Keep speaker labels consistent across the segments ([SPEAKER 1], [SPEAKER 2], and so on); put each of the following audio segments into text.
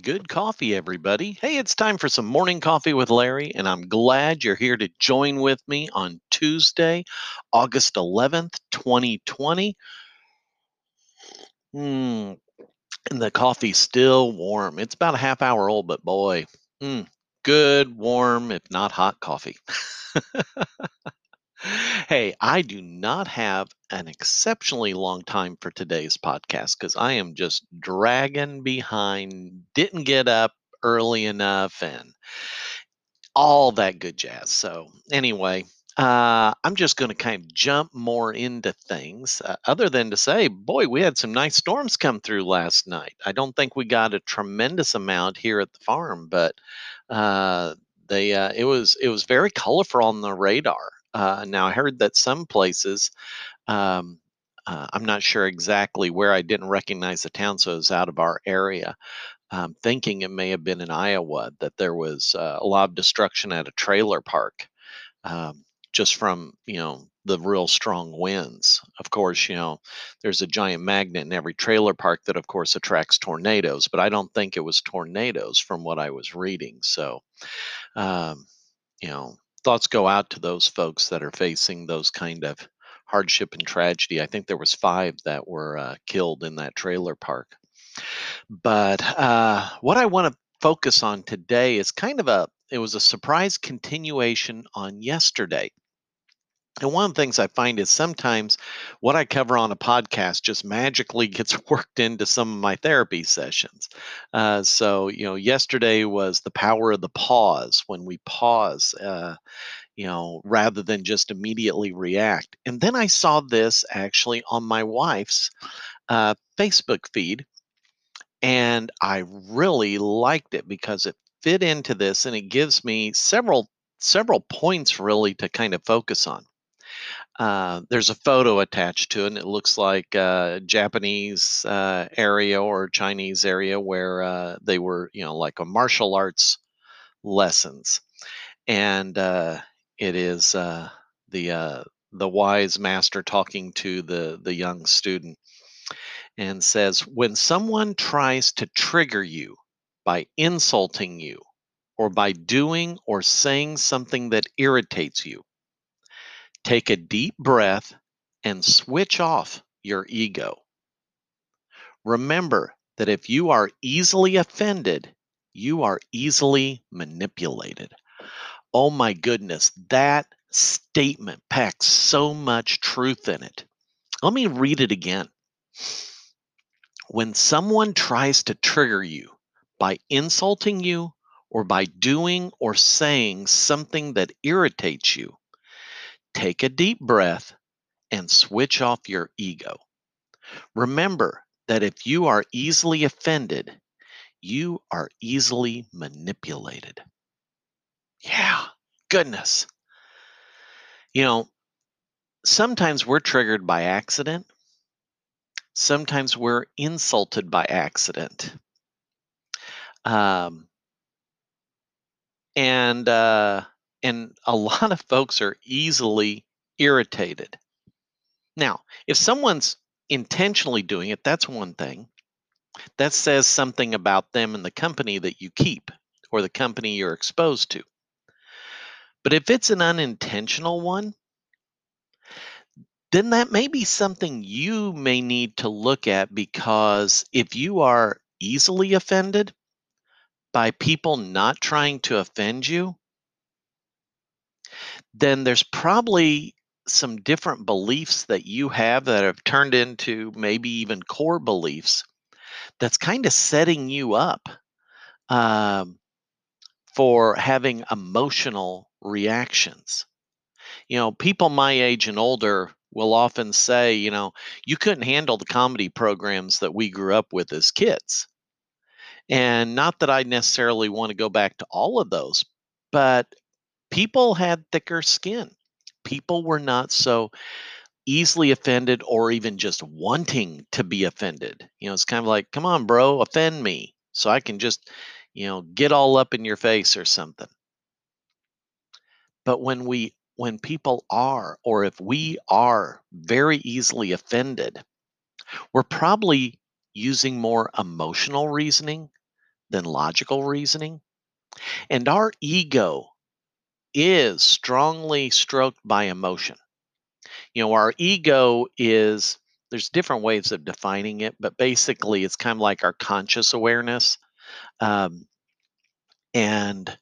[SPEAKER 1] good coffee, everybody. Hey, it's time for some morning coffee with Larry, and I'm glad you're here to join with me on Tuesday, August 11th, 2020. Mm, and the coffee's still warm. It's about a half hour old, but boy, mm, good, warm, if not hot coffee. Hey, I do not have an exceptionally long time for today's podcast because I am just dragging behind, didn't get up early enough, and all that good jazz. So, anyway, uh, I'm just going to kind of jump more into things, uh, other than to say, boy, we had some nice storms come through last night. I don't think we got a tremendous amount here at the farm, but uh, they uh, it was it was very colorful on the radar. Uh, now I heard that some places, um, uh, I'm not sure exactly where. I didn't recognize the town, so it was out of our area. Um, thinking it may have been in Iowa that there was uh, a lot of destruction at a trailer park, um, just from you know the real strong winds. Of course, you know there's a giant magnet in every trailer park that, of course, attracts tornadoes. But I don't think it was tornadoes from what I was reading. So, um, you know, thoughts go out to those folks that are facing those kind of hardship and tragedy. I think there was five that were uh, killed in that trailer park. But uh, what I want to focus on today is kind of a it was a surprise continuation on yesterday. And one of the things I find is sometimes what I cover on a podcast just magically gets worked into some of my therapy sessions. Uh, so, you know, yesterday was the power of the pause when we pause, uh, you know, rather than just immediately react. And then I saw this actually on my wife's uh, Facebook feed, and I really liked it because it fit into this and it gives me several several points really to kind of focus on. Uh, there's a photo attached to it, and it looks like a Japanese uh, area or Chinese area where uh, they were, you know, like a martial arts lessons, and uh, it is uh, the uh, the wise master talking to the the young student, and says, "When someone tries to trigger you by insulting you, or by doing or saying something that irritates you." Take a deep breath and switch off your ego. Remember that if you are easily offended, you are easily manipulated. Oh my goodness, that statement packs so much truth in it. Let me read it again. When someone tries to trigger you by insulting you or by doing or saying something that irritates you, take a deep breath and switch off your ego. Remember that if you are easily offended, you are easily manipulated. Yeah, goodness. You know, sometimes we're triggered by accident, sometimes we're insulted by accident. Um, and uh, and a lot of folks are easily irritated. Now, if someone's intentionally doing it, that's one thing. That says something about them and the company that you keep or the company you're exposed to. But if it's an unintentional one, then that may be something you may need to look at because if you are easily offended by people not trying to offend you, then there's probably some different beliefs that you have that have turned into maybe even core beliefs that's kind of setting you up um, for having emotional reactions. You know, people my age and older will often say, you know, you couldn't handle the comedy programs that we grew up with as kids. And not that I necessarily want to go back to all of those, but people had thicker skin. People were not so easily offended or even just wanting to be offended. You know, it's kind of like, come on, bro, offend me so I can just, you know, get all up in your face or something. But when we when people are or if we are very easily offended, we're probably using more emotional reasoning than logical reasoning. And our ego is strongly stroked by emotion. You know, our ego is, there's different ways of defining it, but basically it's kind of like our conscious awareness. Um, and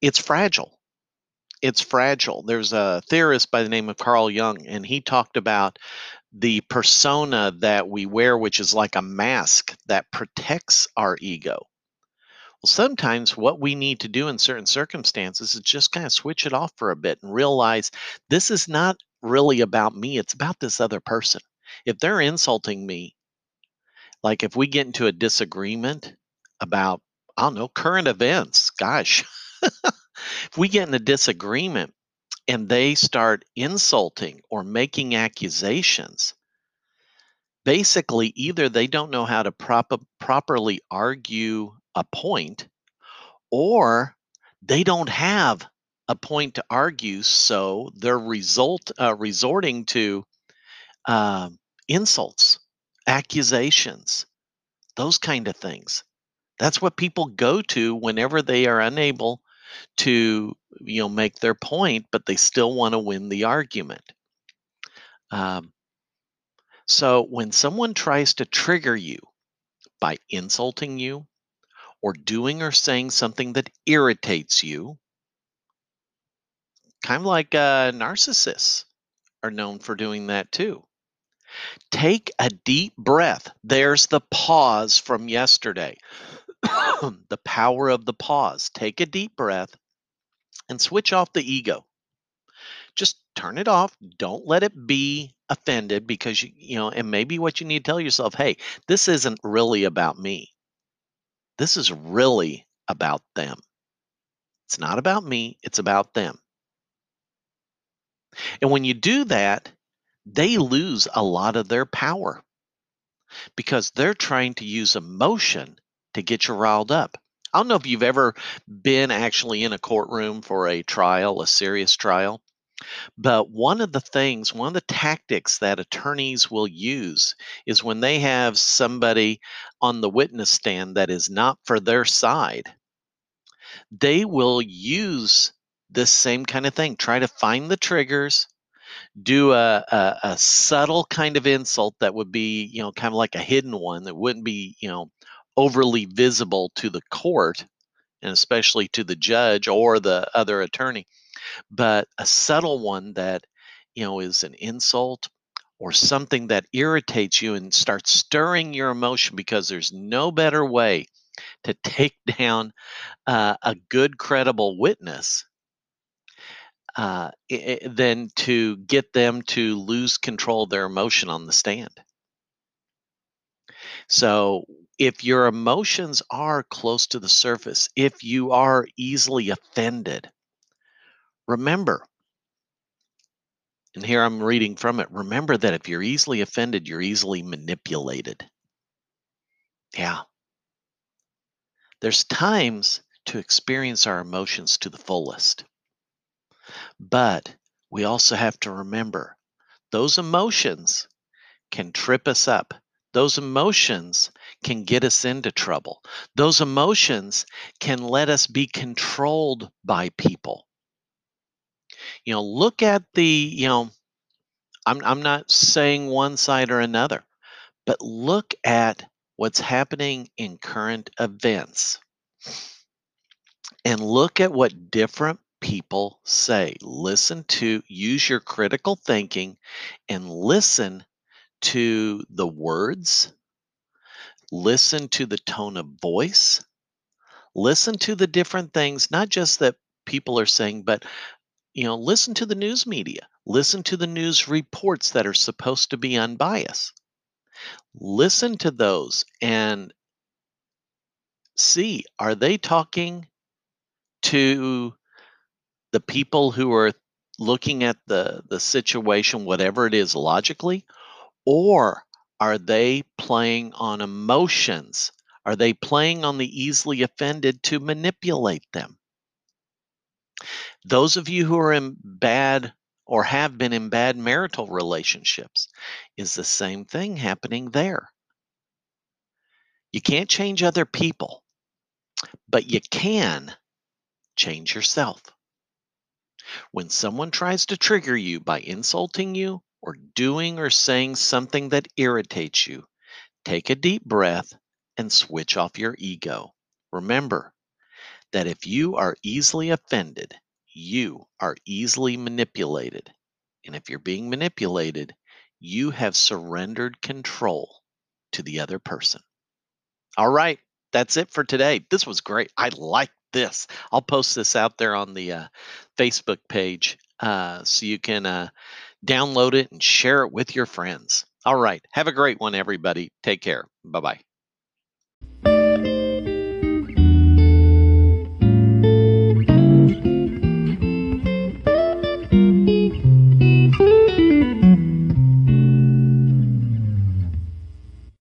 [SPEAKER 1] it's fragile. It's fragile. There's a theorist by the name of Carl Jung, and he talked about the persona that we wear, which is like a mask that protects our ego. Sometimes what we need to do in certain circumstances is just kind of switch it off for a bit and realize this is not really about me, it's about this other person. If they're insulting me, like if we get into a disagreement about, I don't know, current events, gosh, if we get in a disagreement and they start insulting or making accusations, basically either they don't know how to prop- properly argue a point or they don't have a point to argue so they're result uh, resorting to um, insults accusations those kind of things. That's what people go to whenever they are unable to you know make their point but they still want to win the argument. Um, so when someone tries to trigger you by insulting you or doing or saying something that irritates you kind of like uh, narcissists are known for doing that too take a deep breath there's the pause from yesterday the power of the pause take a deep breath and switch off the ego. Just turn it off. Don't let it be offended because you, you know, and maybe what you need to tell yourself, hey, this isn't really about me. This is really about them. It's not about me, it's about them. And when you do that, they lose a lot of their power because they're trying to use emotion to get you riled up. I don't know if you've ever been actually in a courtroom for a trial, a serious trial, but one of the things, one of the tactics that attorneys will use is when they have somebody on the witness stand that is not for their side, they will use this same kind of thing. Try to find the triggers, do a, a, a subtle kind of insult that would be, you know, kind of like a hidden one that wouldn't be, you know, overly visible to the court and especially to the judge or the other attorney but a subtle one that you know is an insult or something that irritates you and starts stirring your emotion because there's no better way to take down uh, a good credible witness uh, than to get them to lose control of their emotion on the stand. So if your emotions are close to the surface, if you are easily offended, remember, and here I'm reading from it remember that if you're easily offended, you're easily manipulated. Yeah. There's times to experience our emotions to the fullest. But we also have to remember those emotions can trip us up. Those emotions can get us into trouble. Those emotions can let us be controlled by people. You know, look at the, you know, I'm, I'm not saying one side or another, but look at what's happening in current events. And look at what different people say. Listen to, use your critical thinking and listen to the words. Listen to the tone of voice, listen to the different things, not just that people are saying, but you know, listen to the news media, listen to the news reports that are supposed to be unbiased. Listen to those and see are they talking to the people who are looking at the the situation whatever it is logically or are they playing on emotions? Are they playing on the easily offended to manipulate them? Those of you who are in bad or have been in bad marital relationships, is the same thing happening there? You can't change other people, but you can change yourself. When someone tries to trigger you by insulting you or doing or saying something that irritates you, take a deep breath and switch off your ego. Remember that if you are easily offended, you are easily manipulated. And if you're being manipulated, you have surrendered control to the other person. All right, that's it for today. This was great. I like this. I'll post this out there on the uh, Facebook page uh, so you can uh, download it and share it with your friends. All right, have a great one, everybody. Take care. Bye bye.